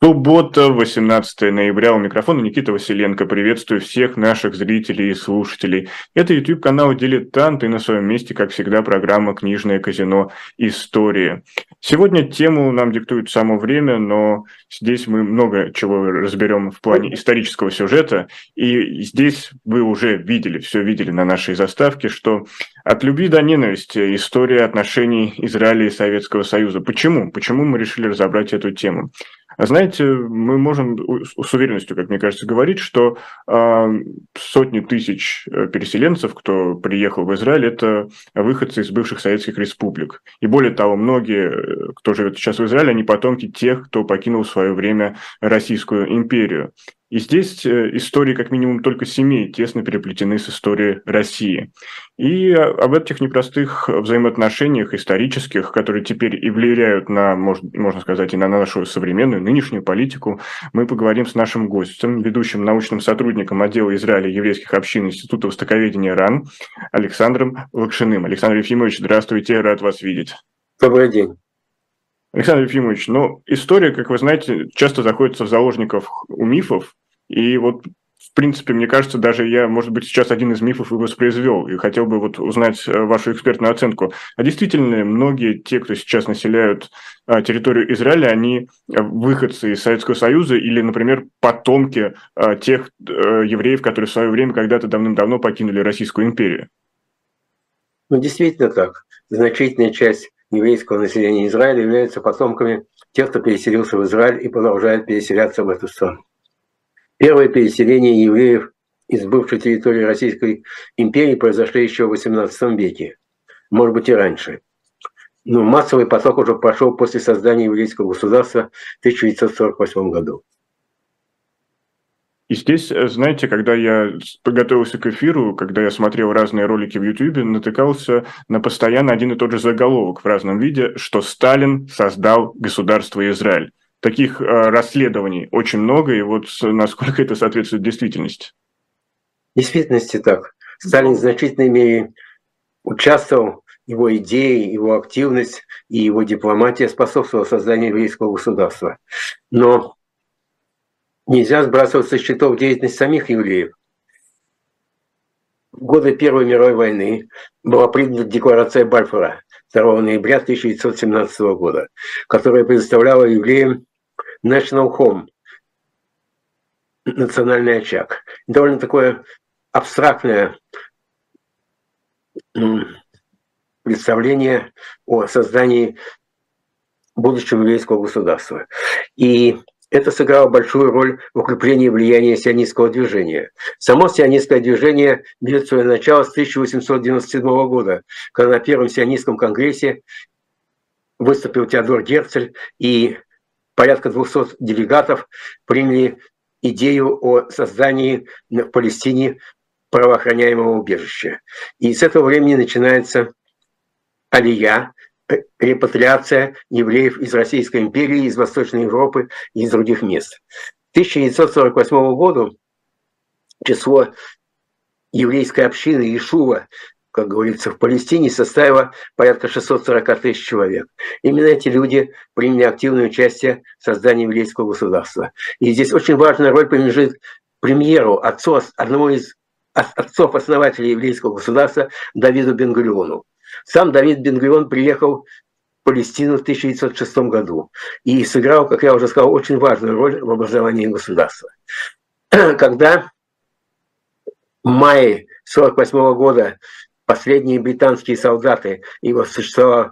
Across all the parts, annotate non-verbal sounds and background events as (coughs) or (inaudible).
Суббота, 18 ноября. У микрофона Никита Василенко. Приветствую всех наших зрителей и слушателей. Это YouTube-канал «Дилетант» и на своем месте, как всегда, программа «Книжное казино. Истории». Сегодня тему нам диктует само время, но здесь мы много чего разберем в плане исторического сюжета. И здесь вы уже видели, все видели на нашей заставке, что от любви до ненависти история отношений Израиля и Советского Союза. Почему? Почему мы решили разобрать эту тему? А знаете, мы можем с уверенностью, как мне кажется, говорить, что э, сотни тысяч э, переселенцев, кто приехал в Израиль, это выходцы из бывших советских республик. И более того, многие, э, кто живет сейчас в Израиле, они потомки тех, кто покинул в свое время Российскую империю. И здесь э, истории, как минимум, только семей тесно переплетены с историей России. И об этих непростых взаимоотношениях исторических, которые теперь и влияют на, можно сказать, и на нашу современную, нынешнюю политику, мы поговорим с нашим гостем, ведущим научным сотрудником отдела Израиля еврейских общин Института востоковедения РАН Александром Лакшиным. Александр Ефимович, здравствуйте, рад вас видеть. Добрый день. Александр Ефимович, ну, история, как вы знаете, часто заходится в заложников у мифов, и вот в принципе, мне кажется, даже я, может быть, сейчас один из мифов и воспроизвел, и хотел бы вот узнать э, вашу экспертную оценку. А действительно, многие те, кто сейчас населяют а, территорию Израиля, они э, выходцы из Советского Союза или, например, потомки а, тех э, евреев, которые в свое время когда-то давным-давно покинули Российскую империю? Ну, действительно так. Значительная часть еврейского населения Израиля являются потомками тех, кто переселился в Израиль и продолжает переселяться в эту страну. Первое переселение евреев из бывшей территории Российской империи произошло еще в XVIII веке, может быть и раньше. Но массовый поток уже прошел после создания еврейского государства в 1948 году. И здесь, э, знаете, когда я подготовился к эфиру, когда я смотрел разные ролики в YouTube, натыкался на постоянно один и тот же заголовок в разном виде, что Сталин создал государство Израиль. Таких э, расследований очень много, и вот насколько это соответствует действительности? В действительности так. Сталин в значительной мере участвовал, его идеи, его активность и его дипломатия способствовала созданию еврейского государства. Но нельзя сбрасывать со счетов деятельность самих евреев. В годы Первой мировой войны была принята декларация Бальфора 2 ноября 1917 года, которая предоставляла евреям National Home, национальный очаг. Довольно такое абстрактное представление о создании будущего еврейского государства. И это сыграло большую роль в укреплении влияния сионистского движения. Само сионистское движение берет свое начало с 1897 года, когда на Первом сионистском конгрессе выступил Теодор Герцель, и порядка 200 делегатов приняли идею о создании в Палестине правоохраняемого убежища. И с этого времени начинается алия, репатриация евреев из Российской империи, из Восточной Европы и из других мест. К 1948 году число еврейской общины Ишува, как говорится, в Палестине составило порядка 640 тысяч человек. Именно эти люди приняли активное участие в создании еврейского государства. И здесь очень важная роль принадлежит премьеру, отцу, одному из отцов-основателей еврейского государства Давиду Бенгуриону. Сам Давид Бенгрион приехал в Палестину в 1906 году и сыграл, как я уже сказал, очень важную роль в образовании государства. (clears throat) Когда в мае 1948 года последние британские солдаты, его существовал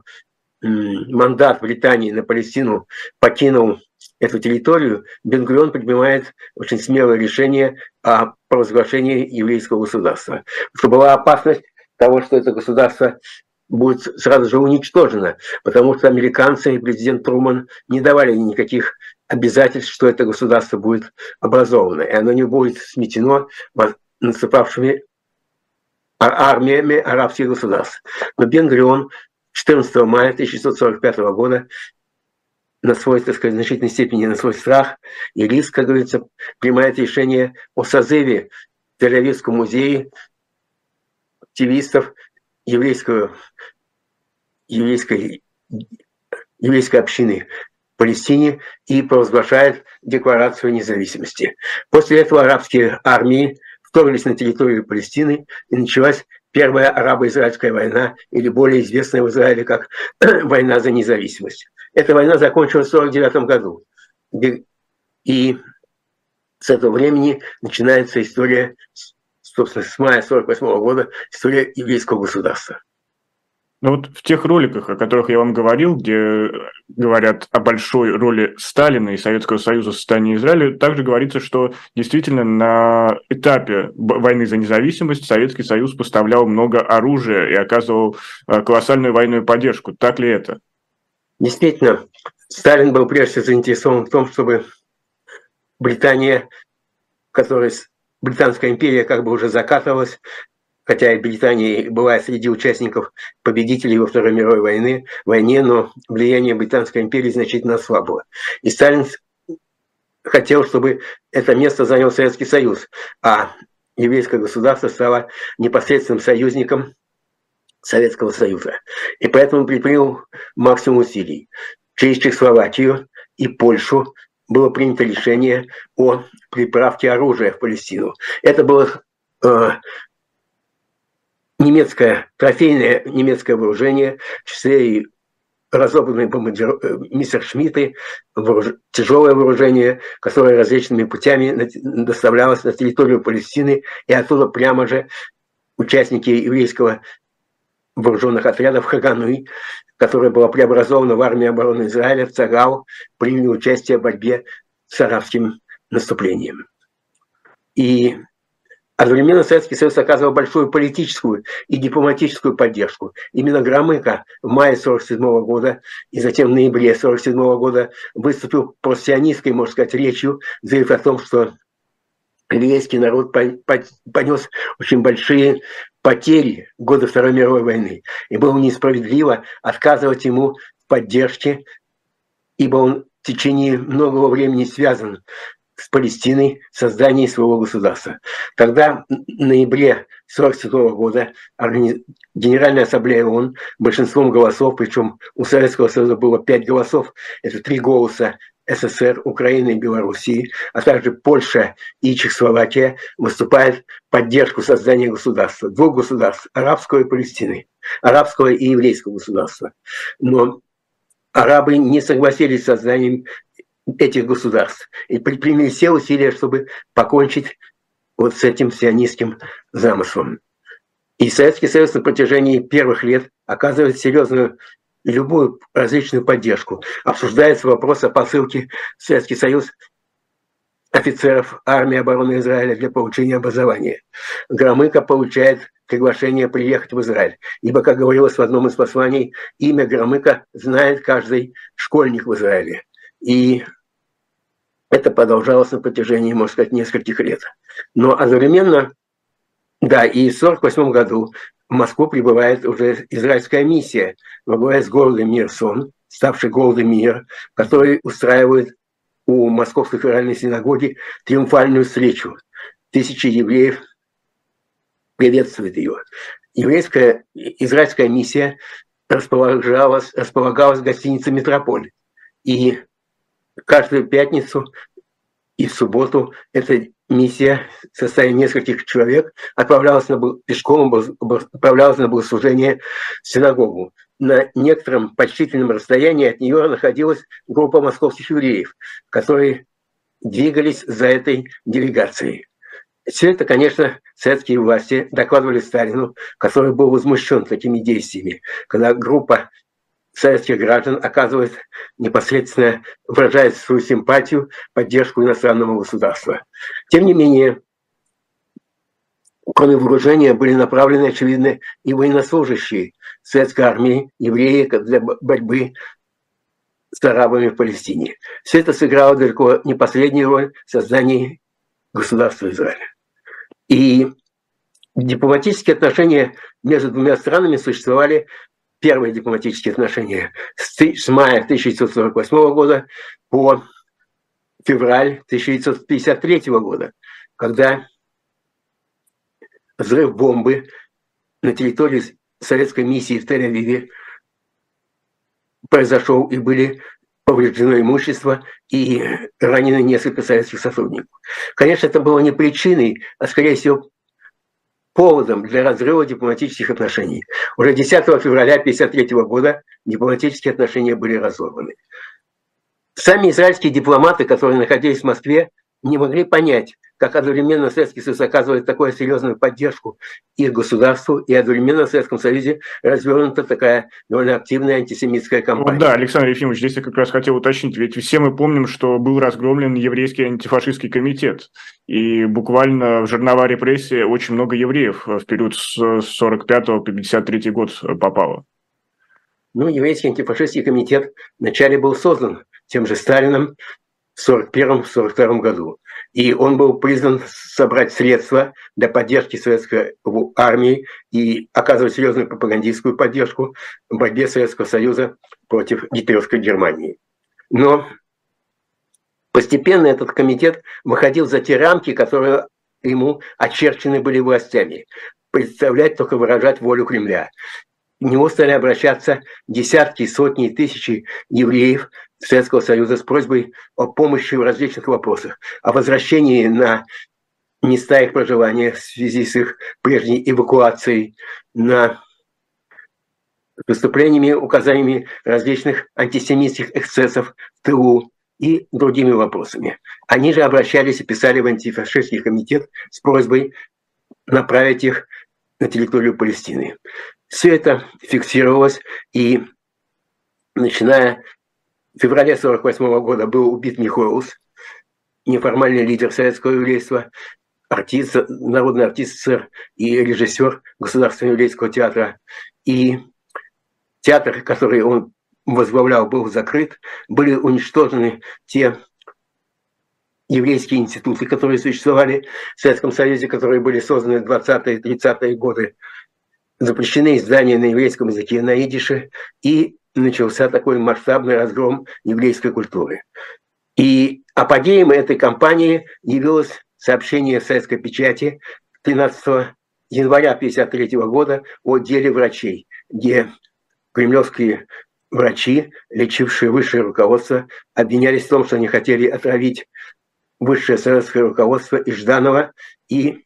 мандат Британии на Палестину, покинул эту территорию, Бенгурион принимает очень смелое решение о провозглашении еврейского государства. Что была опасность того, что это государство будет сразу же уничтожено, потому что американцы и президент Труман не давали никаких обязательств, что это государство будет образовано, и оно не будет сметено наступавшими армиями арабских государств. Но Бен-Гурион 14 мая 1945 года на свой, так сказать, значительной степени на свой страх и риск, как говорится, принимает решение о созыве в Тель-Авивском музее активистов еврейского, еврейской, еврейской общины Палестине и провозглашает Декларацию независимости. После этого арабские армии вторглись на территорию Палестины и началась Первая арабо-израильская война, или более известная в Израиле как (clears throat) война за независимость. Эта война закончилась в 1949 году. И с этого времени начинается история, собственно, с мая 1948 года, история еврейского государства. Ну вот в тех роликах, о которых я вам говорил, где говорят о большой роли Сталина и Советского Союза в создании Израиля, также говорится, что действительно на этапе войны за независимость Советский Союз поставлял много оружия и оказывал э, колоссальную военную поддержку. Так ли это? Действительно, Сталин был прежде всего заинтересован в том, чтобы Британия, которая Британская империя как бы уже закатывалась, хотя и Британия была среди участников победителей во Второй мировой войны, войне, но влияние Британской империи значительно ослабло. И Сталин хотел, чтобы это место занял Советский Союз, а еврейское государство стало непосредственным союзником Советского Союза. И поэтому предпринял максимум усилий. Через Чехословакию и Польшу было принято решение о приправке оружия в Палестину. Это было э, немецкое, трофейное немецкое вооружение, в числе и разобранные бомбардир... Э, мистер Шмидты, вооруж... тяжелое вооружение, которое различными путями доставлялось на территорию Палестины, и оттуда прямо же участники еврейского вооруженных отрядов Хагануй, которая была преобразована в армию обороны Израиля, в Цагал, приняли участие в борьбе с арабским наступлением. И Одновременно Советский Союз оказывал большую политическую и дипломатическую поддержку. Именно Громыко в мае 1947 года и затем в ноябре 1947 года выступил просионистской, можно сказать, речью, заявив о том, что еврейский народ понес очень большие потери в годы Второй мировой войны. И было несправедливо отказывать ему в поддержке, ибо он в течение многого времени связан с Палестиной в создании своего государства. Тогда, в ноябре 1947 года, Генеральная Ассамблея ООН большинством голосов, причем у Советского Союза было пять голосов, это три голоса СССР, Украины и Белоруссии, а также Польша и Чехословакия выступают в поддержку создания государства, двух государств, арабского и Палестины, арабского и еврейского государства. Но арабы не согласились с созданием этих государств и предприняли все усилия, чтобы покончить вот с этим сионистским замыслом. И Советский Союз на протяжении первых лет оказывает серьезную любую различную поддержку. Обсуждается вопрос о посылке в Советский Союз офицеров армии обороны Израиля для получения образования. Громыко получает приглашение приехать в Израиль. Ибо, как говорилось в одном из посланий, имя Громыка знает каждый школьник в Израиле. И это продолжалось на протяжении, можно сказать, нескольких лет. Но одновременно, да, и в 1948 году Москву прибывает уже израильская миссия во главе с городом Мирсон, ставший городом Мир, который устраивает у Московской федеральной синагоги триумфальную встречу. Тысячи евреев приветствуют ее. Еврейская, израильская миссия располагалась, располагалась в гостинице «Метрополь». И каждую пятницу и в субботу эта миссия в составе нескольких человек отправлялась на, пешком, отправлялась на богослужение в синагогу. На некотором почтительном расстоянии от нее находилась группа московских евреев, которые двигались за этой делегацией. Все это, конечно, советские власти докладывали Сталину, который был возмущен такими действиями, когда группа советских граждан оказывает непосредственно, выражает свою симпатию, поддержку иностранного государства. Тем не менее, кроме вооружения, были направлены, очевидно, и военнослужащие советской армии, евреи для борьбы с арабами в Палестине. Все это сыграло далеко не последнюю роль в создании государства Израиля. И дипломатические отношения между двумя странами существовали первые дипломатические отношения с, с мая 1948 года по февраль 1953 года, когда взрыв бомбы на территории советской миссии в Тель-Авиве произошел и были повреждено имущество и ранены несколько советских сотрудников. Конечно, это было не причиной, а скорее всего поводом для разрыва дипломатических отношений. Уже 10 февраля 1953 года дипломатические отношения были разорваны. Сами израильские дипломаты, которые находились в Москве, не могли понять, как одновременно Советский Союз оказывает такую серьезную поддержку их государству, и одновременно в Советском Союзе развернута такая довольно активная антисемитская кампания. Вот да, Александр Ефимович, здесь я как раз хотел уточнить, ведь все мы помним, что был разгромлен еврейский антифашистский комитет, и буквально в жернова репрессии очень много евреев в период с 45 по 53 год попало. Ну, еврейский антифашистский комитет вначале был создан тем же Сталином 1941-1942 году. И он был призван собрать средства для поддержки советской армии и оказывать серьезную пропагандистскую поддержку в борьбе Советского Союза против гитлеровской Германии. Но постепенно этот комитет выходил за те рамки, которые ему очерчены были властями. Представлять, только выражать волю Кремля. К нему стали обращаться десятки, сотни, тысячи евреев, Советского Союза с просьбой о помощи в различных вопросах, о возвращении на места их проживания в связи с их прежней эвакуацией, на выступлениями, указаниями различных антисемитских эксцессов в тылу и другими вопросами. Они же обращались и писали в антифашистский комитет с просьбой направить их на территорию Палестины. Все это фиксировалось, и начиная в феврале 1948 года был убит Михоус, неформальный лидер советского еврейства, артист, народный артист СССР и режиссер Государственного еврейского театра. И театр, который он возглавлял, был закрыт. Были уничтожены те еврейские институты, которые существовали в Советском Союзе, которые были созданы в 20-е 30-е годы. Запрещены издания на еврейском языке, на идише. И начался такой масштабный разгром еврейской культуры. И апогеем этой кампании явилось сообщение советской печати 13 января 1953 года о деле врачей, где кремлевские врачи, лечившие высшее руководство, обвинялись в том, что они хотели отравить высшее советское руководство и Жданова и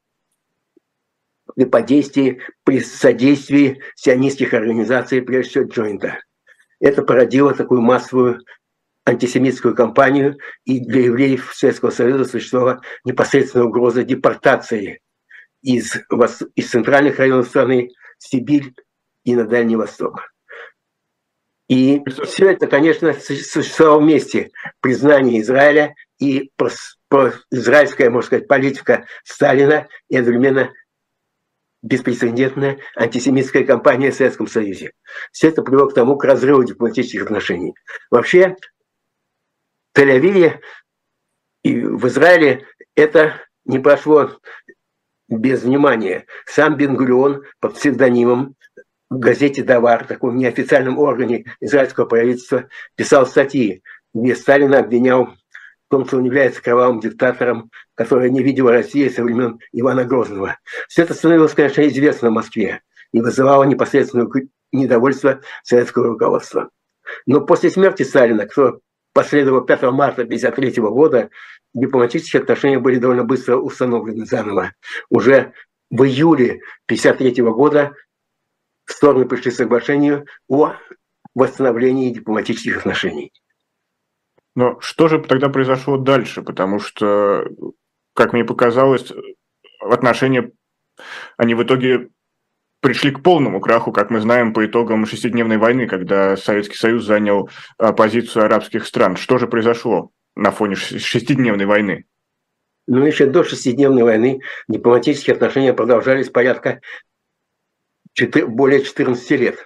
при подействии, при содействии сионистских организаций, прежде всего Джойнта. Это породило такую массовую антисемитскую кампанию, и для евреев Советского Союза существовала непосредственная угроза депортации из, из центральных районов страны Сибирь и на Дальний Восток. И все это, конечно, существовало вместе. Признание Израиля и израильская, можно сказать, политика Сталина и одновременно беспрецедентная антисемитская кампания в Советском Союзе. Все это привело к тому, к разрыву дипломатических отношений. Вообще, в Тель-Авиве и в Израиле это не прошло без внимания. Сам Бен-Гурион под псевдонимом в газете «Давар», таком неофициальном органе израильского правительства, писал статьи, где Сталина обвинял том, что он является кровавым диктатором, который не видел России со времен Ивана Грозного. Все это становилось, конечно, известно в Москве и вызывало непосредственное недовольство советского руководства. Но после смерти Сталина, кто последовал 5 марта 1953 года, дипломатические отношения были довольно быстро установлены заново. Уже в июле 1953 года стороны пришли к соглашению о восстановлении дипломатических отношений. Но что же тогда произошло дальше? Потому что, как мне показалось, отношения, они в итоге пришли к полному краху, как мы знаем, по итогам шестидневной войны, когда Советский Союз занял а, позицию арабских стран. Что же произошло на фоне шестидневной войны? Ну, еще до шестидневной войны дипломатические отношения продолжались порядка 4, более 14 лет.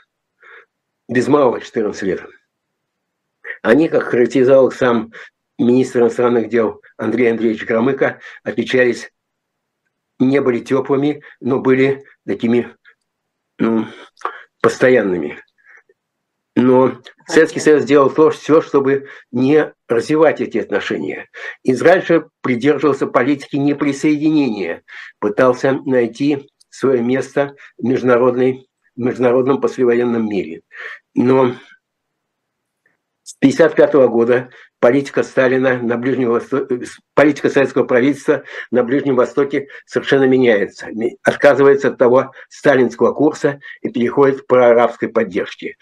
Без малого 14 лет. Они, как характеризовал сам министр иностранных дел Андрей Андреевич Громыко, отличались, не были теплыми, но были такими ну, постоянными. Но Советский Союз сделал то, все, чтобы не развивать эти отношения. Израиль же придерживался политики неприсоединения, пытался найти свое место в, международной, в международном послевоенном мире. Но С 1955 года политика Сталина на Ближнем Востоке, политика советского правительства на Ближнем Востоке совершенно меняется. Отказывается от того сталинского курса и переходит к проарабской поддержке.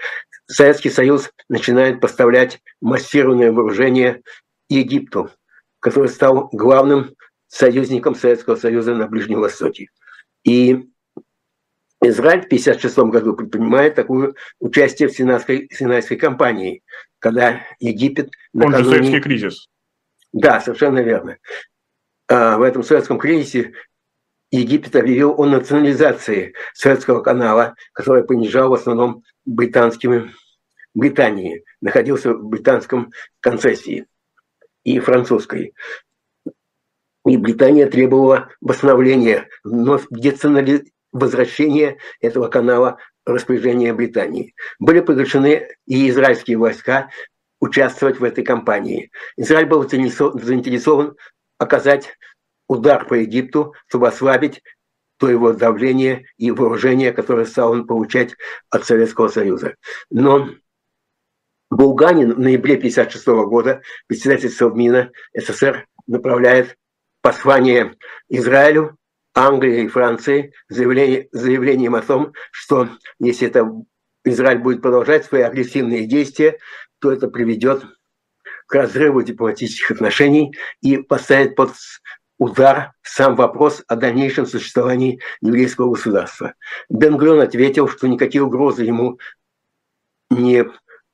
Советский Союз начинает поставлять массированное вооружение Египту, который стал главным союзником Советского Союза на Ближнем Востоке. И Израиль в 1956 году предпринимает такое участие в Синайской, Синайской кампании, когда Египет... Накануне... Он же советский кризис. Да, совершенно верно. А в этом советском кризисе Египет объявил о национализации советского канала, который понижал в основном британскими Британии, находился в британском концессии и французской. И Британия требовала восстановления, вновь деционали... возвращения этого канала распоряжения Британии. Были приглашены и израильские войска участвовать в этой кампании. Израиль был заинтересован оказать удар по Египту, чтобы ослабить то его давление и вооружение, которое стал он получать от Советского Союза. Но Булганин в ноябре 1956 года, председатель Совмина СССР, направляет послание Израилю, Англии и Франции заявление, заявлением о том, что если это Израиль будет продолжать свои агрессивные действия, то это приведет к разрыву дипломатических отношений и поставит под удар сам вопрос о дальнейшем существовании еврейского государства. Бенгрен ответил, что никакие угрозы ему не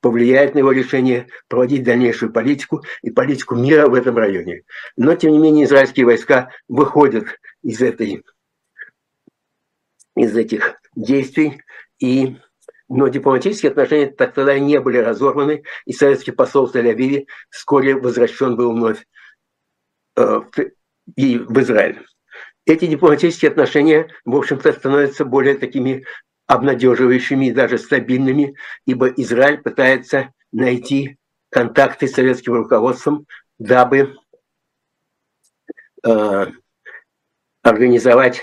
повлияет на его решение проводить дальнейшую политику и политику мира в этом районе. Но, тем не менее, израильские войска выходят из, этой, из этих действий, и, но дипломатические отношения тогда не были разорваны, и советский посол в Тель-Авиве вскоре возвращен был вновь э, и в Израиль. Эти дипломатические отношения, в общем-то, становятся более такими обнадеживающими и даже стабильными, ибо Израиль пытается найти контакты с советским руководством, дабы э, организовать,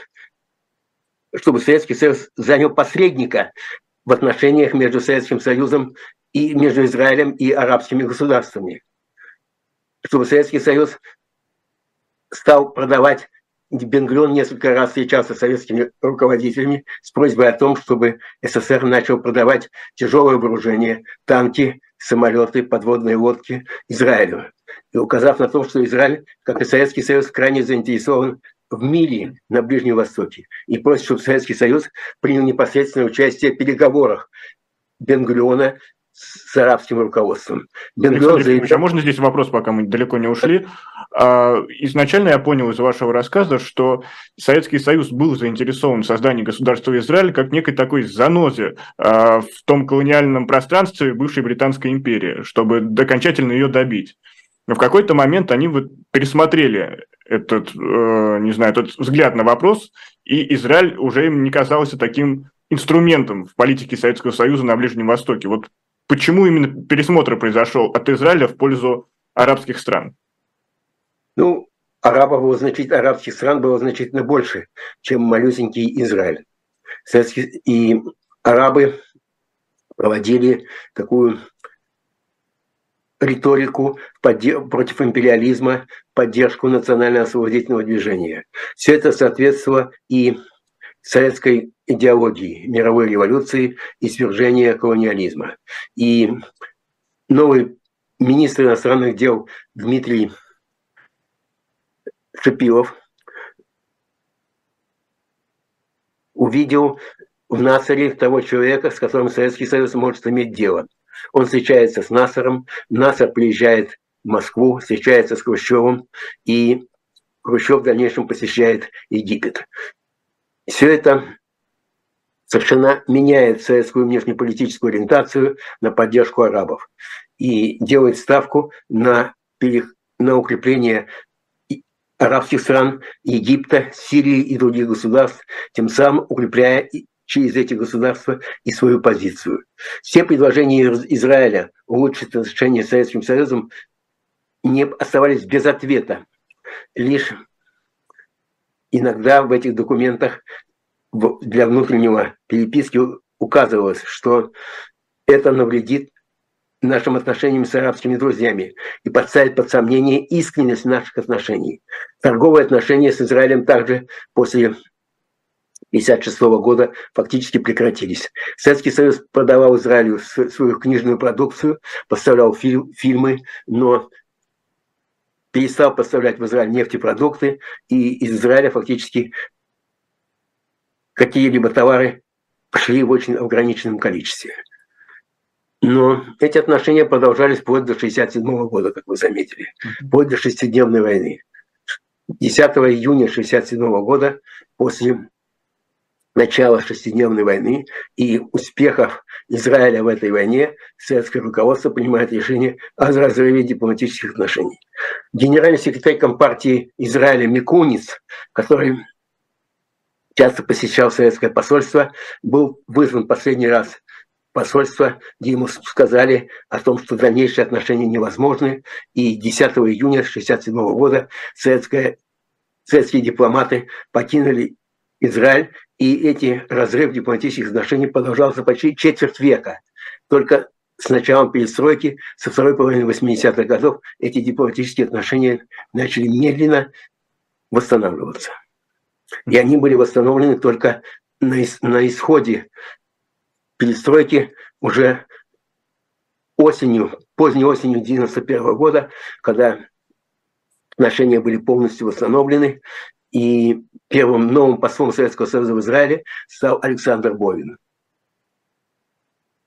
чтобы Советский Союз занял посредника в отношениях между Советским Союзом и между Израилем и арабскими государствами. Чтобы Советский Союз стал продавать Бенгрен несколько раз встречался с советскими руководителями с просьбой о том, чтобы СССР начал продавать тяжелое вооружение, танки, самолеты, подводные лодки Израилю. И указав на то, что Израиль, как и Советский Союз, крайне заинтересован в мире на Ближнем Востоке и просит, чтобы Советский Союз принял непосредственное участие в переговорах Бенгриона с арабским руководством. Бенгрион заявил... А можно здесь вопрос, пока мы далеко не ушли? А, изначально я понял из вашего рассказа, что Советский Союз был заинтересован в создании государства Израиль как некой такой занозе а, в том колониальном пространстве бывшей Британской империи, чтобы окончательно ее добить. Но в какой-то момент они вот пересмотрели этот, э, не знаю, этот взгляд на вопрос, и Израиль уже им не казался таким инструментом в политике Советского Союза на Ближнем Востоке. Вот почему именно пересмотр произошел от Израиля в пользу арабских стран? Ну, арабов было значительно, арабских стран было значительно больше, чем малюсенький Израиль. И арабы проводили такую риторику против империализма, поддержку национально-освободительного движения. Все это соответствовало и советской идеологии мировой революции и свержения колониализма. И новый министр иностранных дел Дмитрий Шипилов увидел в Насаре того человека, с которым Советский Союз может иметь дело. Он встречается с Насаром, Насар приезжает в Москву, встречается с Хрущевым, и Хрущев в дальнейшем посещает Египет. Все это совершенно меняет советскую внешнеполитическую ориентацию на поддержку арабов и делает ставку на, на укрепление арабских стран, Египта, Сирии и других государств, тем самым укрепляя через эти государства и свою позицию. Все предложения Израиля улучшить отношения с Советским Союзом не оставались без ответа. Лишь иногда в этих документах для внутреннего переписки указывалось, что это навредит нашим отношениям с арабскими друзьями и подставить под сомнение искренность наших отношений. Торговые отношения с Израилем также после 1956 года фактически прекратились. Советский Союз продавал Израилю свою книжную продукцию, поставлял фильм, фильмы, но перестал поставлять в Израиль нефтепродукты, и из Израиля фактически какие-либо товары шли в очень ограниченном количестве. Но эти отношения продолжались вплоть до 1967 года, как вы заметили, вплоть до шестидневной войны. 10 июня 1967 года, после начала шестидневной войны и успехов Израиля в этой войне, советское руководство принимает решение о разрыве дипломатических отношений. Генеральный секретарь Компартии Израиля Микуниц, который часто посещал советское посольство, был вызван последний раз посольство, где ему сказали о том, что дальнейшие отношения невозможны. И 10 июня 1967 года советское, советские дипломаты покинули Израиль, и эти разрыв дипломатических отношений продолжался почти четверть века. Только с началом перестройки, со второй половины 80-х годов, эти дипломатические отношения начали медленно восстанавливаться. И они были восстановлены только на, на исходе перестройки уже осенью, поздней осенью 1991 года, когда отношения были полностью восстановлены, и первым новым послом Советского Союза в Израиле стал Александр Бовин.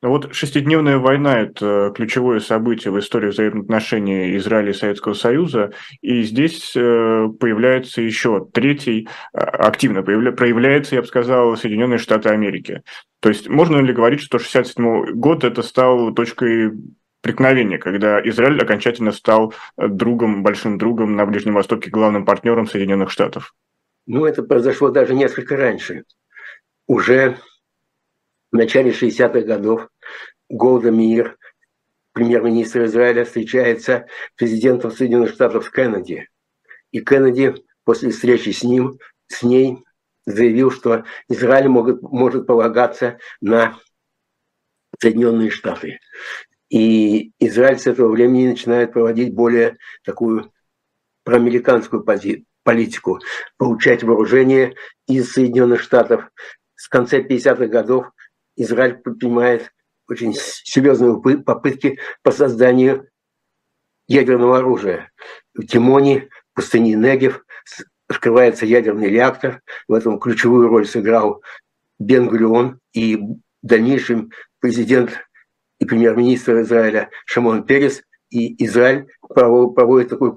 Вот шестидневная война – это ключевое событие в истории взаимоотношений Израиля и Советского Союза, и здесь э, появляется еще третий, а, активно проявляется, я бы сказал, Соединенные Штаты Америки. То есть можно ли говорить, что 1967 год это стал точкой преткновения, когда Израиль окончательно стал другом, большим другом на Ближнем Востоке, главным партнером Соединенных Штатов? Ну, это произошло даже несколько раньше. Уже в начале 60-х годов Голда Мир, премьер-министр Израиля, встречается с президентом Соединенных Штатов Кеннеди. И Кеннеди после встречи с ним, с ней заявил, что Израиль может, может полагаться на Соединенные Штаты. И Израиль с этого времени начинает проводить более такую проамериканскую политику, получать вооружение из Соединенных Штатов. С конца 50-х годов Израиль предпринимает очень серьезные попытки по созданию ядерного оружия. В Тимоне, в пустыне Негев открывается ядерный реактор. В этом ключевую роль сыграл Бен Гурион и в дальнейшем президент и премьер-министр Израиля Шамон Перес. И Израиль проводит такую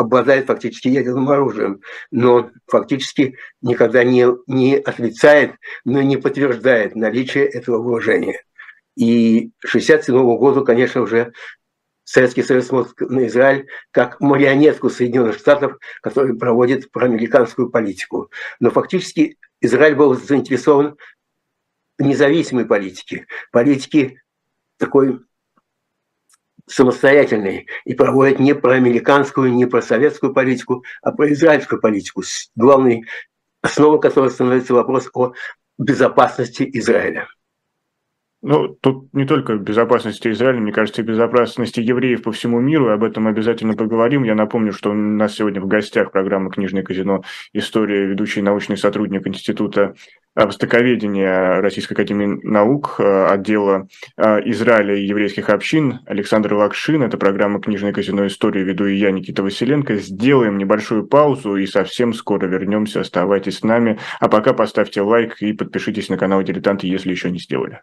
обладает фактически ядерным оружием, но фактически никогда не, не отрицает, но не подтверждает наличие этого вооружения. И 1967 году, конечно, уже Советский Союз смотрит на Израиль как марионетку Соединенных Штатов, который проводит проамериканскую политику. Но фактически Израиль был заинтересован в независимой политике, политике такой самостоятельные и проводят не про американскую, не про советскую политику, а про израильскую политику, главной основой которой становится вопрос о безопасности Израиля. Ну, тут не только безопасности Израиля, мне кажется, и безопасности евреев по всему миру, об этом обязательно поговорим. Я напомню, что у нас сегодня в гостях программы «Книжное казино. История», ведущий научный сотрудник Института востоковедения Российской Академии Наук, э, отдела э, Израиля и еврейских общин Александр Лакшин. Это программа «Книжное казино. История». Веду и я, Никита Василенко. Сделаем небольшую паузу и совсем скоро вернемся. Оставайтесь с нами. А пока поставьте лайк и подпишитесь на канал «Дилетанты», если еще не сделали.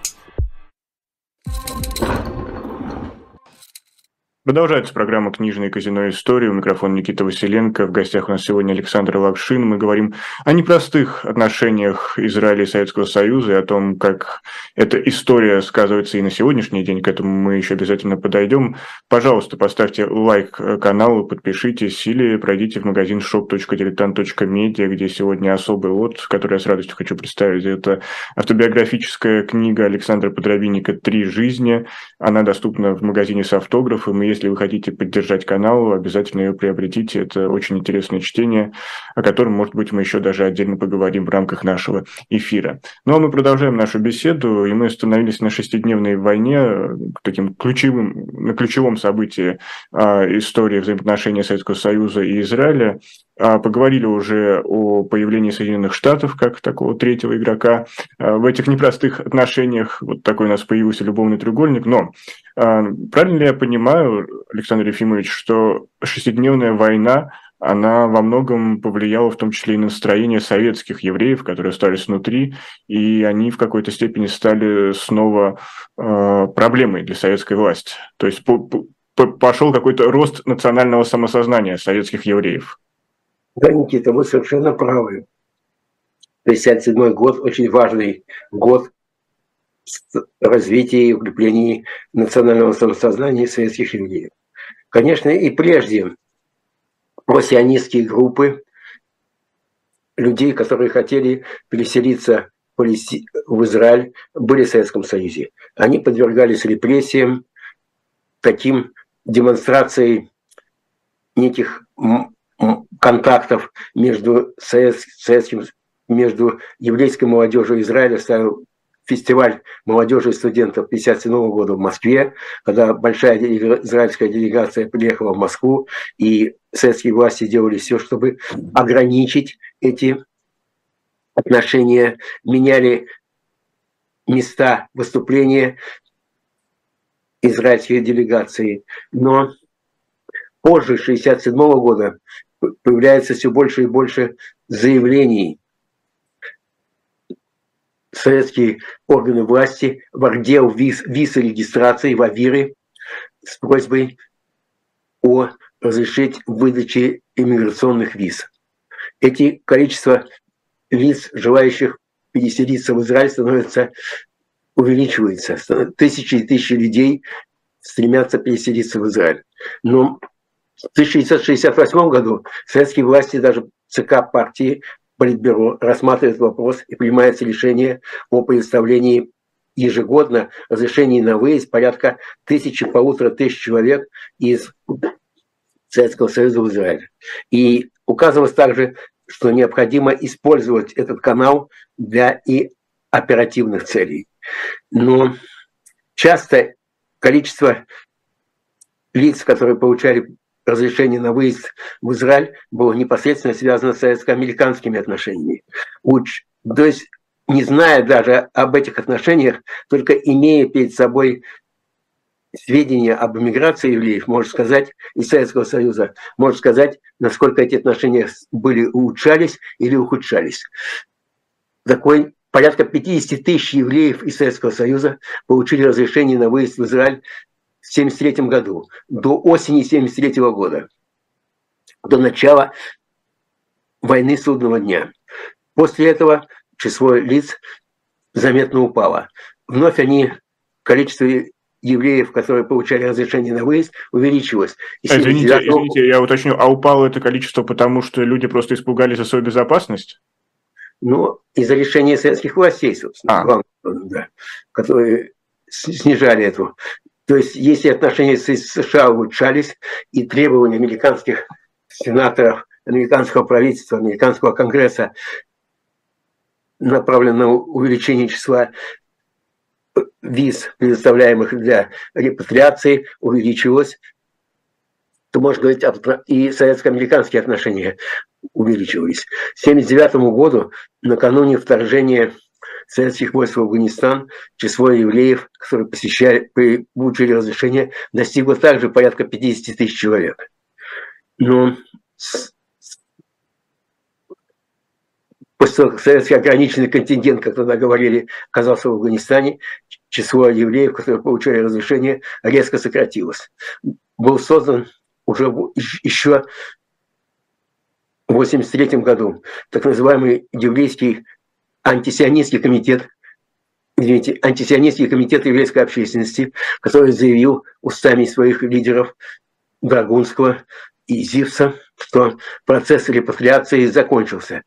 Продолжается программа «Книжное казино. История». У микрофона Никита Василенко. В гостях у нас сегодня Александр Лапшин. Мы говорим о непростых отношениях Израиля и Советского Союза и о том, как эта история сказывается и на сегодняшний день. К этому мы еще обязательно подойдем. Пожалуйста, поставьте лайк каналу, подпишитесь или пройдите в магазин shop.diletant.media, где сегодня особый лот, который я с радостью хочу представить. Это автобиографическая книга Александра Подробинника «Три жизни». Она доступна в магазине с автографом. И если вы хотите поддержать канал, обязательно ее приобретите. Это очень интересное чтение, о котором, может быть, мы еще даже отдельно поговорим в рамках нашего эфира. Ну а мы продолжаем нашу беседу, и мы остановились на шестидневной войне, таким ключевым, на ключевом событии а, истории взаимоотношений Советского Союза и Израиля. А, поговорили уже о появлении Соединенных Штатов как такого третьего игрока. А, в этих непростых отношениях вот такой у нас появился любовный треугольник. Но правильно ли я понимаю, Александр Ефимович, что шестидневная война она во многом повлияла в том числе и на настроение советских евреев, которые остались внутри, и они в какой-то степени стали снова э, проблемой для советской власти. То есть по, по, пошел какой-то рост национального самосознания советских евреев. Да, Никита, вы совершенно правы. 57 год очень важный год развития и укрепления национального самосознания советских евреев. Конечно, и прежде просионистские группы людей, которые хотели переселиться в Израиль, были в Советском Союзе. Они подвергались репрессиям, таким демонстрацией неких контактов между советским, между еврейской молодежью Израиля фестиваль молодежи и студентов 1957 года в Москве, когда большая израильская делегация приехала в Москву, и советские власти делали все, чтобы ограничить эти отношения, меняли места выступления израильской делегации. Но позже, 1967 года, появляется все больше и больше заявлений. Советские органы власти в отдел виз, виз регистрации в Авире с просьбой о разрешить выдаче иммиграционных виз. Эти количество виз, желающих переселиться в Израиль, становится увеличивается. Тысячи и тысячи людей стремятся переселиться в Израиль. Но в 1968 году советские власти, даже ЦК партии, Политбюро рассматривает вопрос и принимается решение о предоставлении ежегодно разрешений на выезд порядка тысячи, полутора тысяч человек из Советского Союза в Израиль. И указывалось также, что необходимо использовать этот канал для и оперативных целей. Но часто количество лиц, которые получали разрешение на выезд в Израиль было непосредственно связано с советско-американскими отношениями. То есть, не зная даже об этих отношениях, только имея перед собой сведения об эмиграции евреев, можно сказать, из Советского Союза, можно сказать, насколько эти отношения были улучшались или ухудшались. Такой порядка 50 тысяч евреев из Советского Союза получили разрешение на выезд в Израиль 1973 году, до осени 1973 года, до начала войны судного дня. После этого число лиц заметно упало. Вновь они, количество евреев, которые получали разрешение на выезд, увеличилось. И а, извините, 79... извините, я уточню, а упало это количество потому, что люди просто испугались за свою безопасность? Ну, из-за решения советских властей, собственно, а. главное, да, которые снижали эту то есть, если отношения с США улучшались, и требования американских сенаторов, американского правительства, американского конгресса направлены на увеличение числа виз, предоставляемых для репатриации, увеличилось, то можно говорить, и советско-американские отношения увеличивались. К 1979 году, накануне вторжения советских войск в Афганистан, число евреев, которые посещали, получили разрешение, достигло также порядка 50 тысяч человек. Но после того, как советский ограниченный контингент, как тогда говорили, оказался в Афганистане, число евреев, которые получали разрешение, резко сократилось. Был создан уже еще в 1983 году так называемый еврейский антисионистский комитет, извините, антисионистский комитет еврейской общественности, который заявил устами своих лидеров Драгунского и Зивса, что процесс репатриации закончился.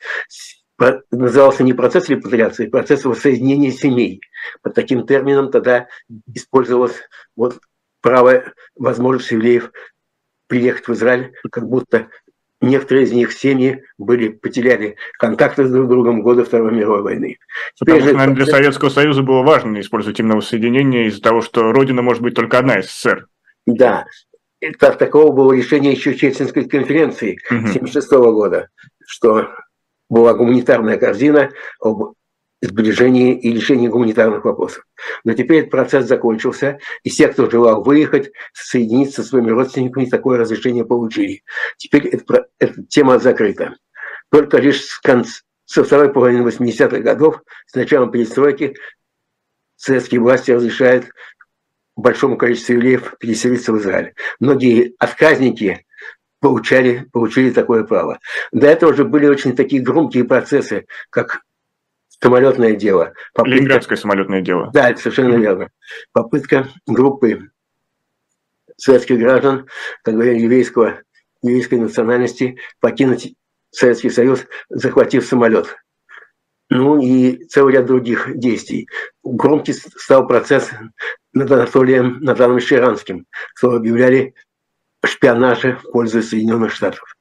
Назывался не процесс репатриации, а процесс воссоединения семей. Под таким термином тогда использовалось вот право, возможность евреев приехать в Израиль, как будто некоторые из них семьи были, потеряли контакты с друг другом в годы Второй мировой войны. Теперь Потому же, наверное, для Советского Союза было важно использовать именно воссоединение из-за того, что родина может быть только одна СССР. Да, так, такого было решение еще Чельсинской конференции 1976 угу. года, что была гуманитарная корзина об сближении и решении гуманитарных вопросов. Но теперь этот процесс закончился, и все, кто желал выехать, соединиться со своими родственниками, такое разрешение получили. Теперь это, эта тема закрыта. Только лишь с конца, со второй половины 80-х годов, с началом перестройки, советские власти разрешают большому количеству евреев переселиться в Израиль. Многие отказники получали, получили такое право. До этого уже были очень такие громкие процессы, как самолетное дело. Попытка... Ленинградское самолетное дело. Да, это совершенно верно. Попытка группы советских граждан, как говоря, еврейского, еврейской национальности покинуть Советский Союз, захватив самолет. Ну и целый ряд других действий. Громкий стал процесс над Анатолием Натаном Щеранским, что объявляли шпионаже в пользу Соединенных Штатов.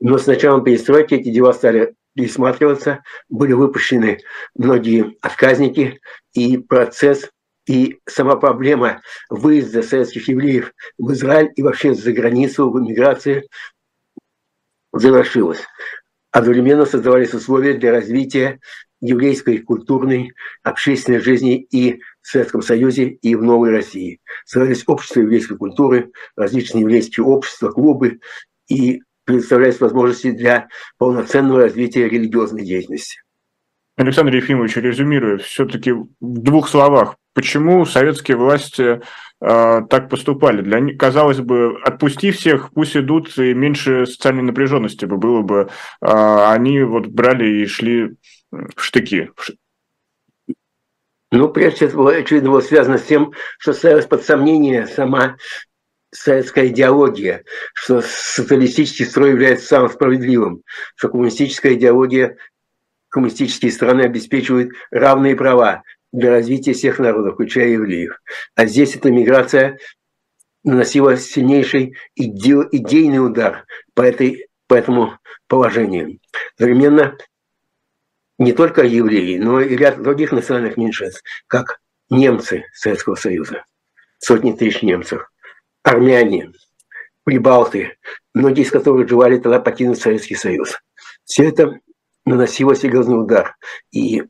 Но с началом перестройки эти дела стали пересматриваться, были выпущены многие отказники, и процесс и сама проблема выезда советских евреев в Израиль и вообще за границу, в эмиграции завершилась. Одновременно создавались условия для развития еврейской культурной, общественной жизни и в Советском Союзе, и в Новой России. Создались общества еврейской культуры, различные еврейские общества, клубы, и предоставляются возможности для полноценного развития религиозной деятельности. Александр Ефимович, резюмируя, все-таки в двух словах, почему советские власти э, так поступали? Для казалось бы, отпусти всех, пусть идут, и меньше социальной напряженности бы было бы. Э, они вот брали и шли в штыки. Ну, прежде всего, очевидно, было связано с тем, что ставилась под сомнение сама советская идеология, что социалистический строй является самым справедливым, что коммунистическая идеология, коммунистические страны обеспечивают равные права для развития всех народов, включая евреев. А здесь эта миграция наносила сильнейший иде, идейный удар по, этой, по этому положению. Одновременно не только евреи, но и ряд других национальных меньшинств, как немцы Советского Союза, сотни тысяч немцев – армяне, прибалты, многие из которых желали тогда покинуть Советский Союз. Все это наносило серьезный удар. И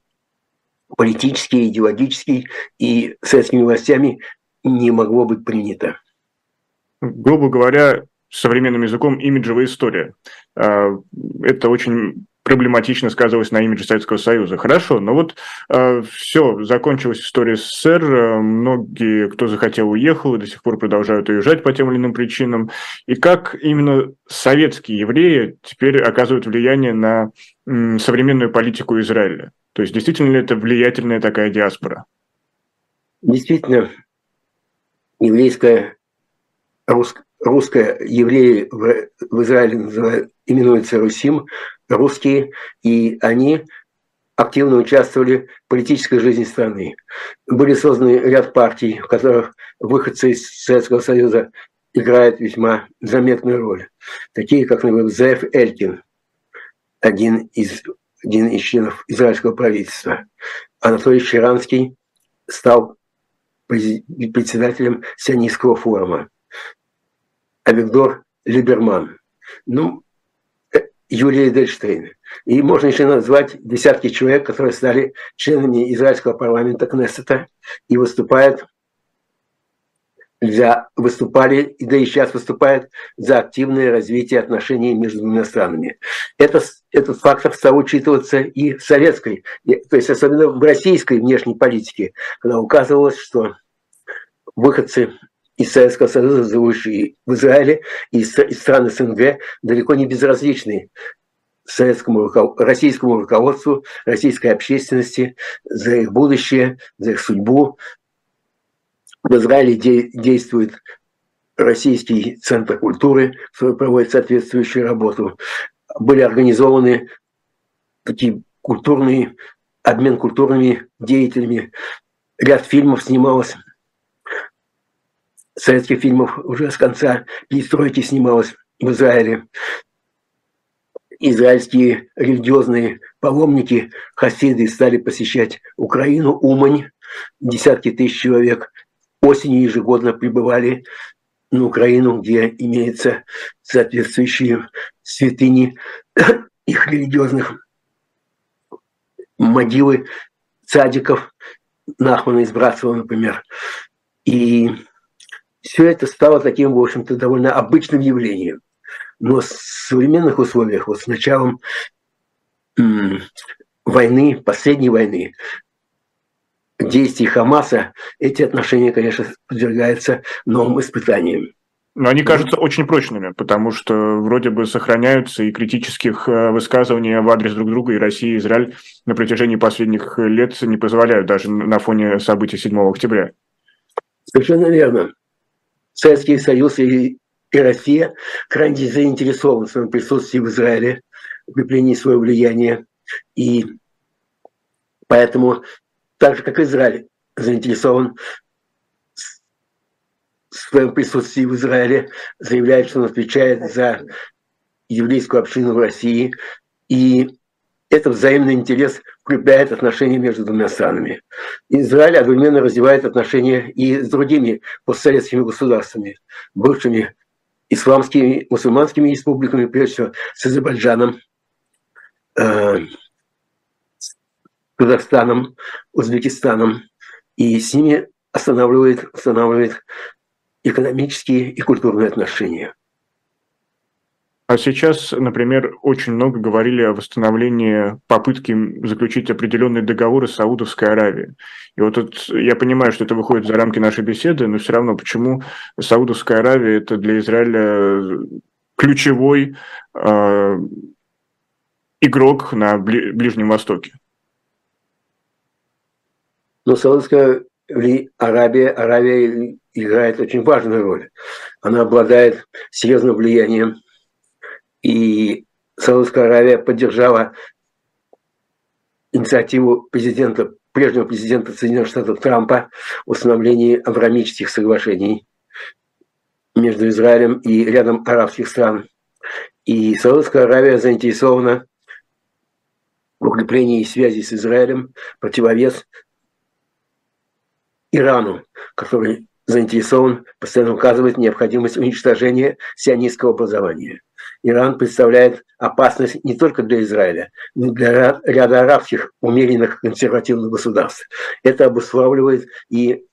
политический, идеологический, и советскими властями не могло быть принято. Грубо говоря, современным языком имиджевая история. А, это очень проблематично сказывалось на имидже Советского Союза. Хорошо, но вот э, все, закончилась история СССР, э, многие, кто захотел, уехал и до сих пор продолжают уезжать по тем или иным причинам. И как именно советские евреи теперь оказывают влияние на м, современную политику Израиля? То есть действительно ли это влиятельная такая диаспора? Действительно, еврейская, русская, русская евреи в, в Израиле именуются Русим, русские, и они активно участвовали в политической жизни страны. Были созданы ряд партий, в которых выходцы из Советского Союза играют весьма заметную роль. Такие, как, например, Зеф Элькин, один из, один из членов израильского правительства. Анатолий Щеранский стал председателем Сионистского форума. Авигдор Либерман, ну, э, Юлия Эдельштейн. И можно еще назвать десятки человек, которые стали членами израильского парламента Кнессета и выступают за, выступали, и да и сейчас выступают за активное развитие отношений между двумя странами. Это, этот фактор стал учитываться и в советской, то есть особенно в российской внешней политике, когда указывалось, что выходцы из Советского Союза, живущие в Израиле, и из стран СНГ, далеко не безразличны советскому, российскому руководству, российской общественности за их будущее, за их судьбу, в Израиле де- действует Российский центр культуры, который проводит соответствующую работу. Были организованы такие культурные, обмен культурными деятелями. Ряд фильмов снималось, советских фильмов уже с конца перестройки снималось в Израиле. Израильские религиозные паломники, хасиды, стали посещать Украину, Умань, десятки тысяч человек – осенью ежегодно прибывали на Украину, где имеются соответствующие святыни (coughs) их религиозных могилы цадиков, Нахмана из Братцева, например. И все это стало таким, в общем-то, довольно обычным явлением. Но в современных условиях, вот с началом войны, последней войны, действий Хамаса, эти отношения, конечно, подвергаются новым испытаниям. Но они кажутся очень прочными, потому что вроде бы сохраняются и критических э, высказываний в адрес друг друга, и Россия, и Израиль на протяжении последних лет не позволяют даже на фоне событий 7 октября. Совершенно верно. Советский Союз и, и Россия крайне заинтересованы в своем присутствии в Израиле, в укреплении своего влияния. И поэтому так же, как Израиль заинтересован в своем присутствии в Израиле, заявляет, что он отвечает за еврейскую общину в России. И этот взаимный интерес укрепляет отношения между двумя странами. Израиль одновременно развивает отношения и с другими постсоветскими государствами, бывшими исламскими, мусульманскими республиками, прежде всего с Азербайджаном, э, Казахстаном, Узбекистаном, и с ними останавливает, останавливает экономические и культурные отношения. А сейчас, например, очень много говорили о восстановлении попытки заключить определенные договоры с Саудовской Аравией. И вот тут я понимаю, что это выходит за рамки нашей беседы, но все равно, почему Саудовская Аравия это для Израиля ключевой э, игрок на Ближнем Востоке? Но Саудовская Аравия, Аравия играет очень важную роль. Она обладает серьезным влиянием. И Саудовская Аравия поддержала инициативу президента, прежнего президента Соединенных Штатов Трампа в установлении аврамических соглашений между Израилем и рядом арабских стран. И Саудовская Аравия заинтересована в укреплении связи с Израилем, противовес Ирану, который заинтересован, постоянно указывает необходимость уничтожения сионистского образования. Иран представляет опасность не только для Израиля, но для ряда арабских умеренных консервативных государств. Это обуславливает и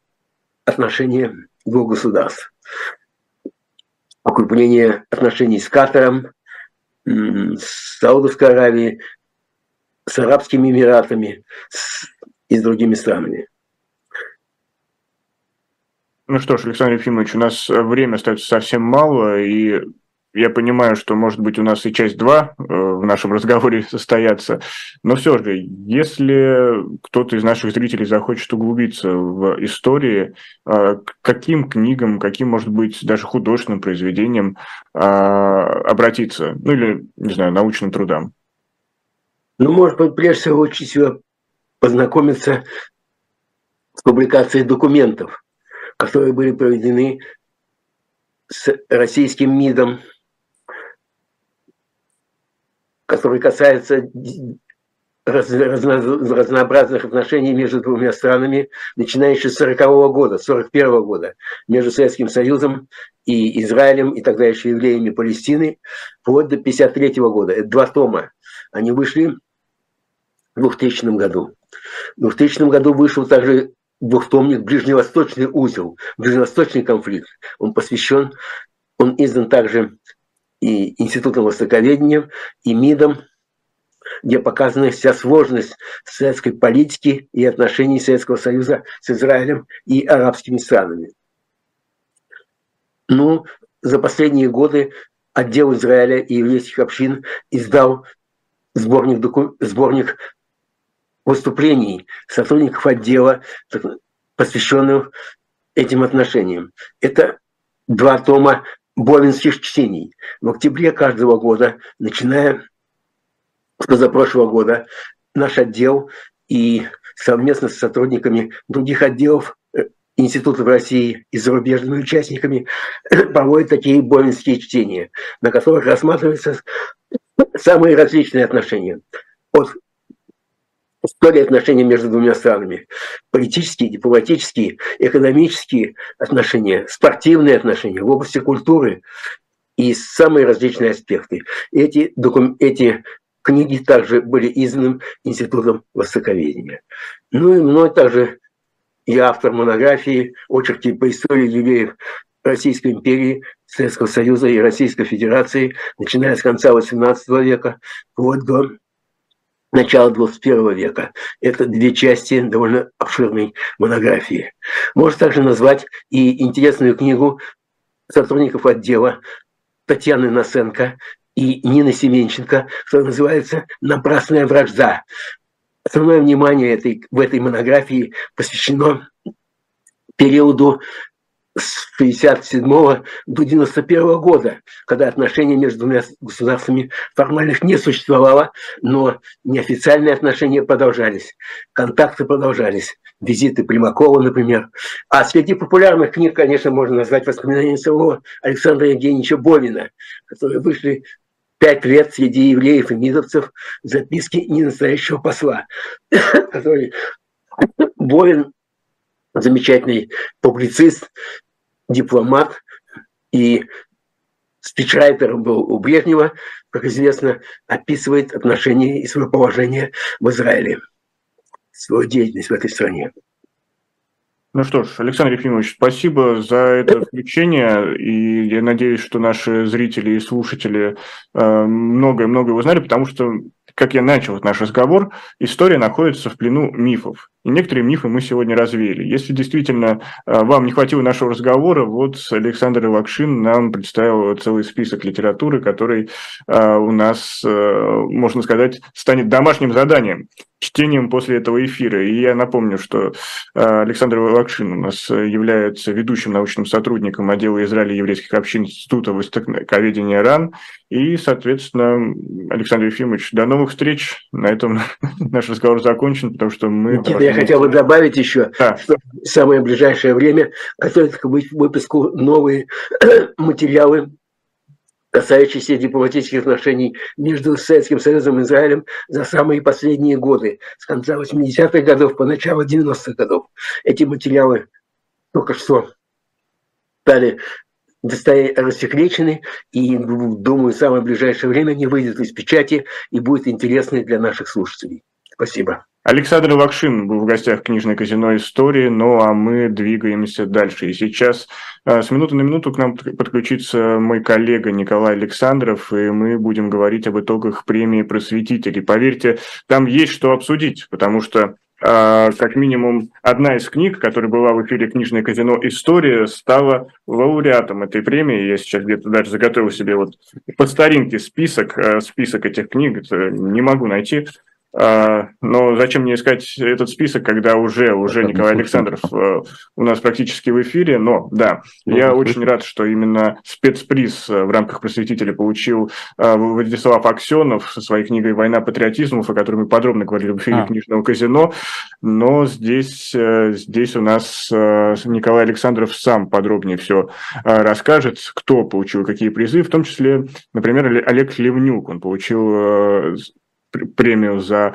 отношения двух государств. Укрепление отношений с Катаром, с Саудовской Аравией, с Арабскими Эмиратами с, и с другими странами. Ну что ж, Александр Ефимович, у нас э, время остается совсем мало, и я понимаю, что, может быть, у нас и часть 2 э, в нашем разговоре (laughs) состоятся, но все же, если кто-то из наших зрителей захочет углубиться в истории, э, каким книгам, каким, может быть, даже художественным произведением обратиться, ну или, не знаю, научным трудам? Ну, может быть, прежде всего, очень всего познакомиться с публикацией документов – которые были проведены с российским МИДом, который касается раз, разно, разнообразных отношений между двумя странами, начиная еще с 40 -го года, 41 -го года, между Советским Союзом и Израилем, и тогда еще евреями Палестины, вплоть до 53 -го года. Это два тома. Они вышли в 2000 году. В 2000 году вышел также двухтомник «Ближневосточный узел», «Ближневосточный конфликт». Он посвящен, он издан также и Институтом Востоковедения, и МИДом, где показана вся сложность советской политики и отношений Советского Союза с Израилем и арабскими странами. Ну, за последние годы отдел Израиля и еврейских общин издал сборник, доку... сборник выступлений сотрудников отдела, посвященных этим отношениям. Это два тома бовинских чтений. В октябре каждого года, начиная с позапрошлого года, наш отдел и совместно с сотрудниками других отделов э, институтов России и зарубежными участниками (clears throat) проводят такие бовинские чтения, на которых рассматриваются самые различные отношения. От истории отношений между двумя странами. Политические, дипломатические, экономические отношения, спортивные отношения в области культуры и самые различные аспекты. Эти, докум... эти книги также были изданы Институтом Востоковедения. Ну и мной также я автор монографии «Очерки по истории евреев Российской империи, Советского Союза и Российской Федерации, начиная с конца XVIII века вот до начала 21 века. Это две части довольно обширной монографии. Можно также назвать и интересную книгу сотрудников отдела Татьяны Насенко и Нины Семенченко, которая называется «Напрасная вражда». Основное внимание этой, в этой монографии посвящено периоду с 1967 до 1991 года, когда отношения между двумя государствами формальных не существовало, но неофициальные отношения продолжались, контакты продолжались, визиты Примакова, например. А среди популярных книг, конечно, можно назвать воспоминания самого Александра Евгеньевича Бовина, которые вышли пять лет среди евреев и мидовцев записки ненастоящего посла, (coughs) который Бовин замечательный публицист, дипломат и спичрайтером был у Брежнева, как известно, описывает отношения и свое положение в Израиле, свою деятельность в этой стране. Ну что ж, Александр Ефимович, спасибо за это включение, и я надеюсь, что наши зрители и слушатели многое-многое э, узнали, потому что, как я начал наш разговор, история находится в плену мифов. И некоторые мифы мы сегодня развеяли. Если действительно э, вам не хватило нашего разговора, вот Александр Лакшин нам представил целый список литературы, который э, у нас, э, можно сказать, станет домашним заданием чтением после этого эфира. И я напомню, что Александр Лакшин у нас является ведущим научным сотрудником отдела Израиля еврейских общин Института востоковедения РАН. И, соответственно, Александр Ефимович, до новых встреч. На этом (laughs) наш разговор закончен, потому что мы... Никита, хотел бы добавить еще, да. что в самое ближайшее время готовится к выпуску новые (clears throat) материалы касающиеся дипломатических отношений между Советским Союзом и Израилем за самые последние годы, с конца 80-х годов по начало 90-х годов. Эти материалы только что стали рассекречены, и, думаю, в самое ближайшее время они выйдут из печати и будут интересны для наших слушателей. Спасибо. Александр Лакшин был в гостях книжной казино истории, ну а мы двигаемся дальше. И сейчас э, с минуты на минуту к нам подключится мой коллега Николай Александров, и мы будем говорить об итогах премии просветителей. Поверьте, там есть что обсудить, потому что э, как минимум одна из книг, которая была в эфире «Книжное казино. История», стала лауреатом этой премии. Я сейчас где-то даже заготовил себе вот по старинке список, э, список этих книг, не могу найти. А, но зачем мне искать этот список, когда уже, уже Николай Александров э, у нас практически в эфире, но да, ну, я очень рад, что именно спецприз э, в рамках просветителя получил э, Владислав Аксенов со своей книгой «Война патриотизмов», о которой мы подробно говорили в эфире а. книжного казино, но здесь, здесь у нас Николай Александров сам подробнее все расскажет, кто получил какие призы, в том числе, например, Олег Левнюк, он получил премию за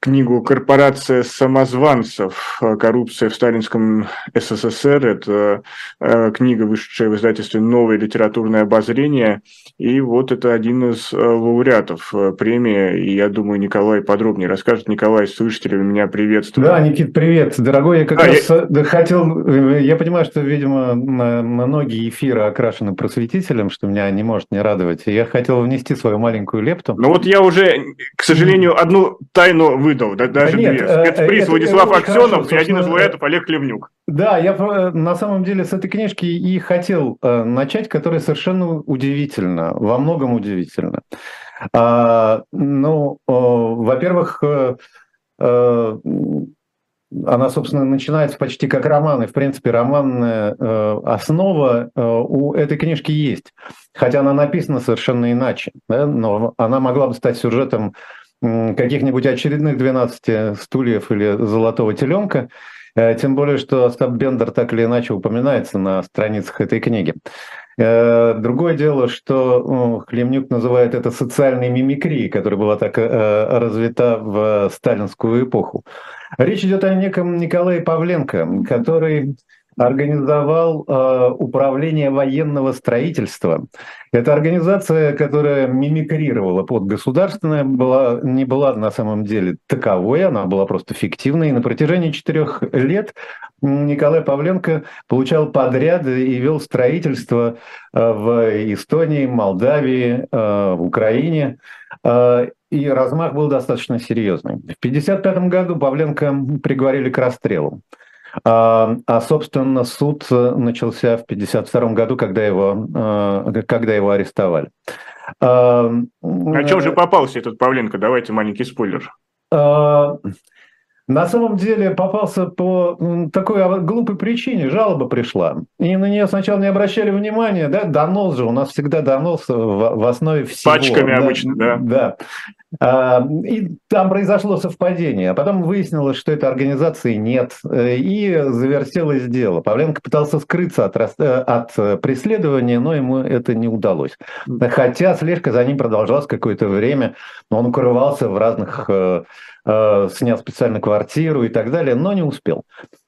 книгу «Корпорация самозванцев. Коррупция в сталинском СССР». Это э, книга, вышедшая в издательстве «Новое литературное обозрение». И вот это один из э, лауреатов э, премии. И я думаю, Николай подробнее расскажет. Николай, слышите ли, меня приветствую. Да, Никит, привет. Дорогой, я как а, раз я... хотел... Я понимаю, что, видимо, многие эфиры окрашены просветителем, что меня не может не радовать. Я хотел внести свою маленькую лепту. Ну вот я уже, к сожалению, одну тайну выдал, да, даже да нет, две. Э, Спецприз это, Владислав это Аксенов и один из лауреатов Олег Клевнюк. Да, я на самом деле с этой книжки и хотел э, начать, которая совершенно удивительна, во многом удивительна. А, ну, во-первых, э, она, собственно, начинается почти как роман, и, в принципе, романная основа у этой книжки есть. Хотя она написана совершенно иначе, да? но она могла бы стать сюжетом каких-нибудь очередных 12 стульев или золотого теленка, э, тем более, что Остап Бендер так или иначе упоминается на страницах этой книги. Э, другое дело, что Хлемнюк называет это социальной мимикрией, которая была так э, развита в сталинскую эпоху. Речь идет о неком Николае Павленко, который организовал э, управление военного строительства. Это организация, которая мимикрировала под государственное, была, не была на самом деле таковой, она была просто фиктивной. И на протяжении четырех лет Николай Павленко получал подряды и вел строительство э, в Эстонии, Молдавии, э, в Украине. Э, и размах был достаточно серьезный. В 1955 году Павленко приговорили к расстрелу. А, а, собственно, суд э, начался в 1952 году, когда его, э, когда его арестовали. А, чем же попался этот Павленко? Давайте маленький спойлер. На самом деле попался по такой глупой причине. Жалоба пришла. И на нее сначала не обращали внимания. Да? Донос же. У нас всегда донос в, в основе всего. Пачками да? обычно, да. Да. А, и там произошло совпадение. А потом выяснилось, что этой организации нет. И завертелось дело. Павленко пытался скрыться от, э, от преследования, но ему это не удалось. Хотя слежка за ним продолжалась какое-то время. Он укрывался в разных Э, снял специально квартиру и так далее, но не успел.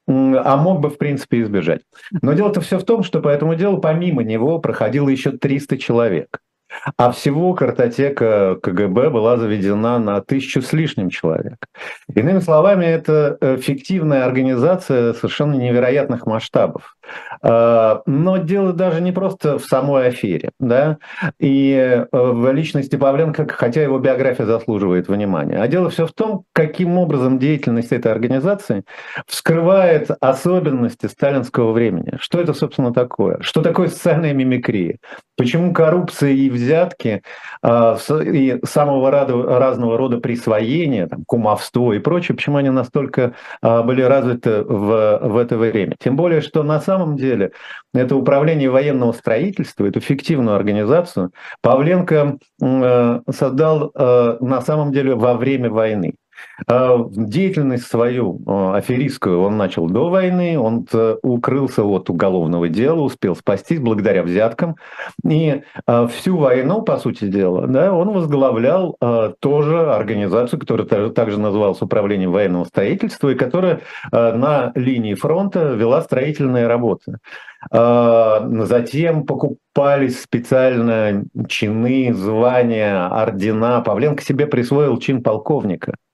А мог бы, в принципе, избежать. Но дело-то все в том, что по этому делу помимо него проходило еще 300 человек. А всего картотека КГБ была заведена на тысячу с лишним человек. Иными словами, это э, фиктивная организация совершенно невероятных масштабов. А, но дело даже не просто в самой афере. Да? И э, в личности Павленко, хотя его биография заслуживает внимания. А дело все в том, каким образом деятельность этой организации вскрывает особенности сталинского времени. Что это, собственно, такое? Что такое социальная мимикрия? Почему коррупция и взятки а, и самого разного рода присвоения, там, кумовство и прочее, почему они настолько были развиты в, в это время? Тем более, что на самом деле это управление военного строительства, эту фиктивную организацию Павленко э, создал э, на самом деле во время войны. А, деятельность свою а, аферистскую он начал до войны, он э, укрылся от уголовного дела, успел спастись благодаря взяткам. И а, всю войну, по сути дела, да, он возглавлял тоже организацию, которая также называлась Управлением военного строительства, и которая на линии фронта вела строительные работы. Затем покупались специально чины, звания, ордена. Павленко себе присвоил чин полковника –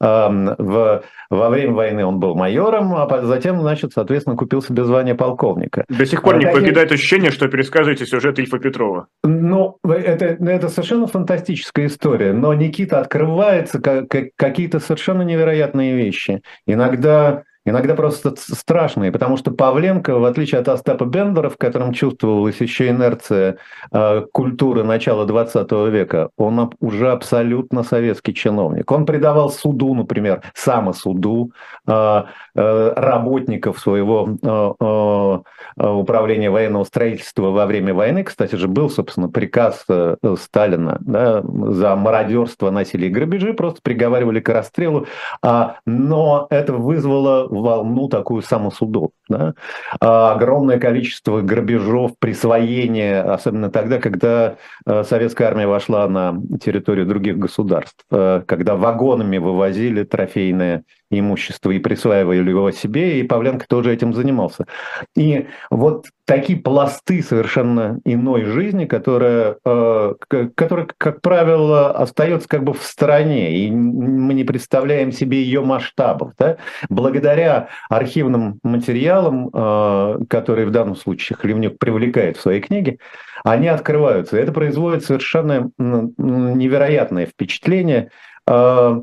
в, во время войны он был майором, а затем, значит, соответственно, купил себе звание полковника. До сих пор а не такие... покидает ощущение, что пересказываете сюжет Ильфа Петрова. Ну, это, это совершенно фантастическая история, но Никита открывается как, как, какие-то совершенно невероятные вещи. Иногда иногда просто страшные, потому что Павленко, в отличие от Остапа Бендера, в котором чувствовалась еще инерция э, культуры начала 20 века, он уже абсолютно советский чиновник. Он придавал суду, например, самосуду э, э, работников своего э, э, управления военного строительства во время войны. Кстати же, был, собственно, приказ э, Сталина да, за мародерство, насилие и грабежи, просто приговаривали к расстрелу, а, но это вызвало волну такую самосудов. Да? А огромное количество грабежов, присвоения, особенно тогда, когда э, советская армия вошла на территорию других государств, э, когда вагонами вывозили трофейное имущество и присваивали его себе, и Павленко тоже этим занимался. И вот такие пласты совершенно иной жизни, которая, э, которая, как правило, остается как бы в стороне, и мы не представляем себе ее масштабов. Да? Благодаря архивным материалам, э, которые в данном случае Хлевнюк привлекает в своей книге, они открываются. Это производит совершенно невероятное впечатление э,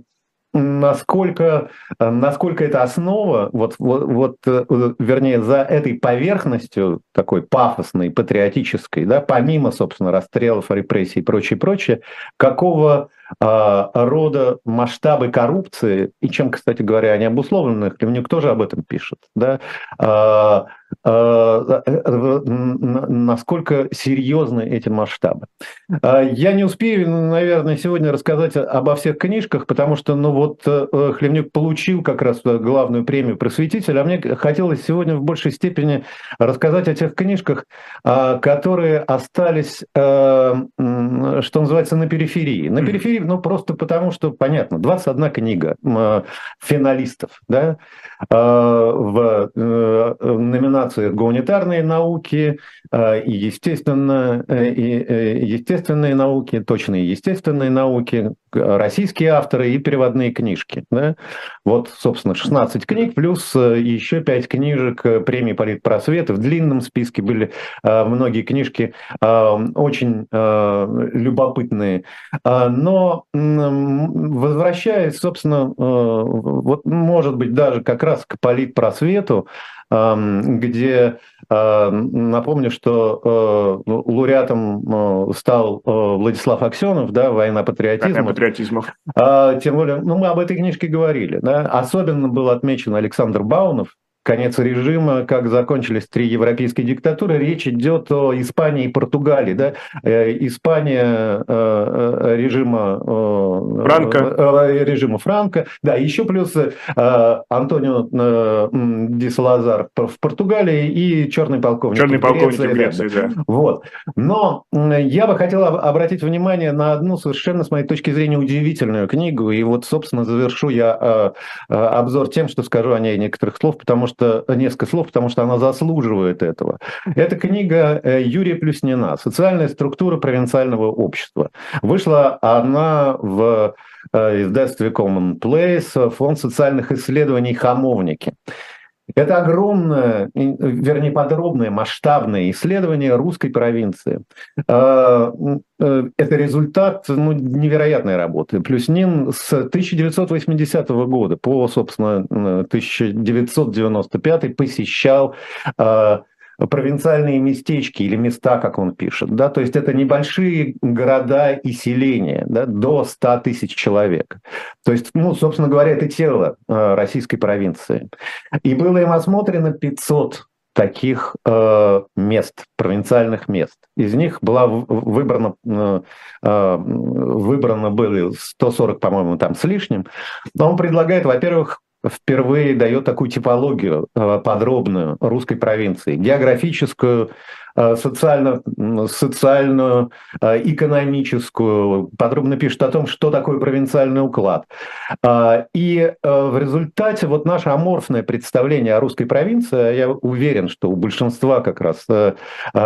насколько, э, насколько это основа, вот, вот, вот, э, вернее, за этой поверхностью такой пафосной, патриотической, да, помимо, собственно, расстрелов, репрессий и прочее, прочее, какого рода масштабы коррупции, и чем, кстати говоря, они обусловлены, Кремнюк тоже об этом пишет, да, а, а, насколько серьезны эти масштабы. Я не успею, наверное, сегодня рассказать обо всех книжках, потому что, ну вот, э, Хлевнюк получил как раз главную премию просветителя, а мне хотелось сегодня в большей степени рассказать о тех книжках, которые остались, э, что называется, на периферии. На периферии Ну, просто потому что, понятно, 21 книга э, финалистов, да, э, в э, номинации «Гуманитарные науки» и, естественно, и естественные науки, точные естественные науки, российские авторы и переводные книжки. Да? Вот, собственно, 16 книг, плюс еще 5 книжек премии «Политпросвет». В длинном списке были многие книжки очень любопытные. Но возвращаясь, собственно, э, вот, может быть, даже как раз к политпросвету, где, э, напомню, что э, лауреатом стал Владислав Аксенов, да, «Война патриотизма». Война патриотизмов. А, тем более, ну, мы об этой книжке говорили. Да? Особенно был отмечен Александр Баунов, конец режима, как закончились три европейские диктатуры, речь идет о Испании и Португалии. Да? Э, Испания э, э, режима Франко. режима Франко, да, еще плюс Антонио Ди Салазар в Португалии и черный полковник. Черный полковник в Греции, да. Вот. Но я бы хотел обратить внимание на одну совершенно, с моей точки зрения, удивительную книгу. И вот, собственно, завершу я обзор тем, что скажу о ней некоторых слов, потому что что несколько слов, потому что она заслуживает этого. Это книга э, Юрия Плюснина «Социальная структура провинциального общества». Вышла она в э, издательстве Common Place, фонд социальных исследований «Хамовники». Это огромное, вернее, подробное, масштабное исследование русской провинции. А, э, это результат ну, невероятной работы. Плюснин с 1980 года по, собственно, 1995 посещал а, провинциальные местечки или места, как он пишет. Да? То есть это небольшие города и селения да, до 100 тысяч человек. То есть, ну, собственно говоря, это тело э, российской провинции. И было им осмотрено 500 таких э, мест, провинциальных мест. Из них была выбрана, э, э выбрано было 140, по-моему, там с лишним. Но он предлагает, во-первых, впервые дает такую типологию э, подробную русской провинции, географическую, социально, социальную, э, экономическую, подробно пишет о том, что такое провинциальный уклад. Э, и в результате вот наше аморфное представление о русской провинции, я уверен, что у большинства как раз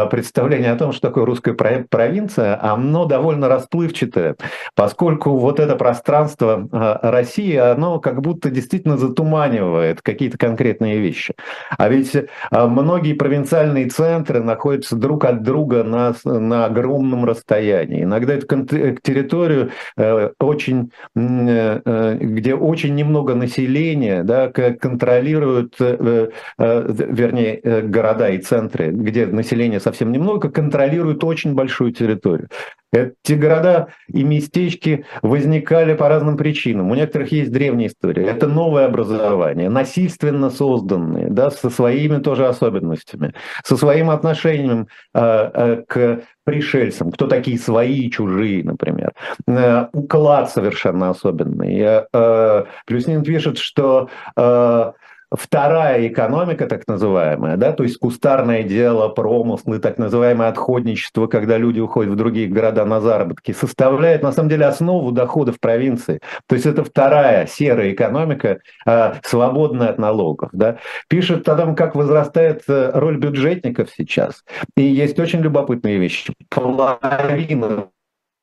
представление о том, что такое русская провинция, оно довольно расплывчатое, поскольку вот это пространство России, оно как будто действительно затуманивает какие-то конкретные вещи. А ведь многие провинциальные центры находятся находятся друг от друга на, на огромном расстоянии. Иногда эту территорию э, очень, э, э, где очень немного населения, да, контролируют, э, э, вернее, э, города и центры, где населения совсем немного, контролируют очень большую территорию. Эти города и местечки возникали по разным причинам. У некоторых есть древняя история. Это новое образование, насильственно созданные, да, со своими тоже особенностями, со своим отношением э, э, к пришельцам, кто такие свои и чужие, например. Э, уклад совершенно особенный. Э, Плюснин пишет, что э, вторая экономика, так называемая, да, то есть кустарное дело, промыслы, так называемое отходничество, когда люди уходят в другие города на заработки, составляет на самом деле основу доходов провинции. То есть это вторая серая экономика, а, свободная от налогов. Да. Пишет о том, как возрастает э, роль бюджетников сейчас. И есть очень любопытные вещи. Половина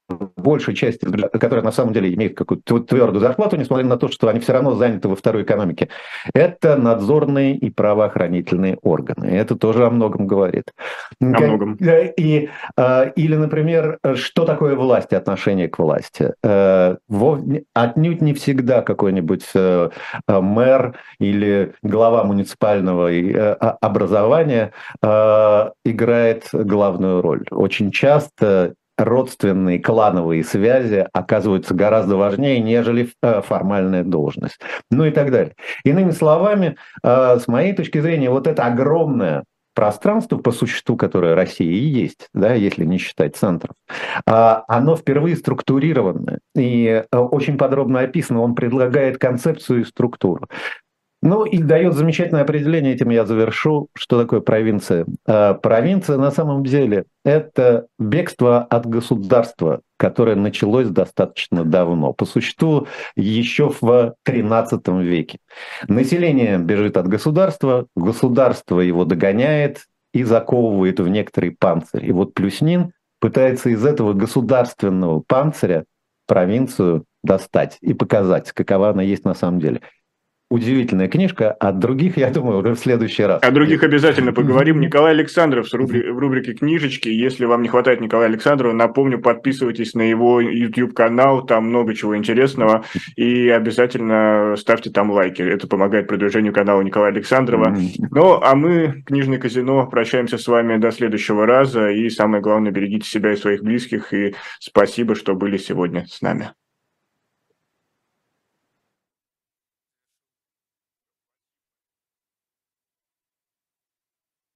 большая часть, которая на самом деле имеет какую-то твердую зарплату, несмотря на то, что они все равно заняты во второй экономике, это надзорные и правоохранительные органы. Это тоже о многом говорит. О многом. И, а, или, например, что такое власть, отношение к власти? Э, отнюдь не всегда какой-нибудь э, мэр или глава муниципального э, образования играет главную роль. Очень часто родственные клановые связи оказываются гораздо важнее, нежели э, формальная должность. Ну и так далее. Иными словами, э, с моей точки зрения, вот это огромное пространство по существу, которое Россия и есть, да, если не считать центров, а, оно впервые структурировано и э, очень подробно описано. Он предлагает концепцию и структуру. Ну и дает замечательное определение, этим я завершу, что такое провинция. А, провинция на самом деле это бегство от государства, которое началось достаточно давно, по существу еще в XIII веке. Население бежит от государства, государство его догоняет и заковывает в некоторый панцирь. И вот Плюснин пытается из этого государственного панциря провинцию достать и показать, какова она есть на самом деле удивительная книжка. От а других, я думаю, уже в следующий раз. О других обязательно поговорим. (laughs) Николай Александров рубри- в рубрике «Книжечки». Если вам не хватает Николая Александрова, напомню, подписывайтесь на его YouTube-канал, там много чего интересного. И обязательно ставьте там лайки. Это помогает продвижению канала Николая Александрова. Ну, а мы, Книжное казино, прощаемся с вами до следующего раза. И самое главное, берегите себя и своих близких. И спасибо, что были сегодня с нами.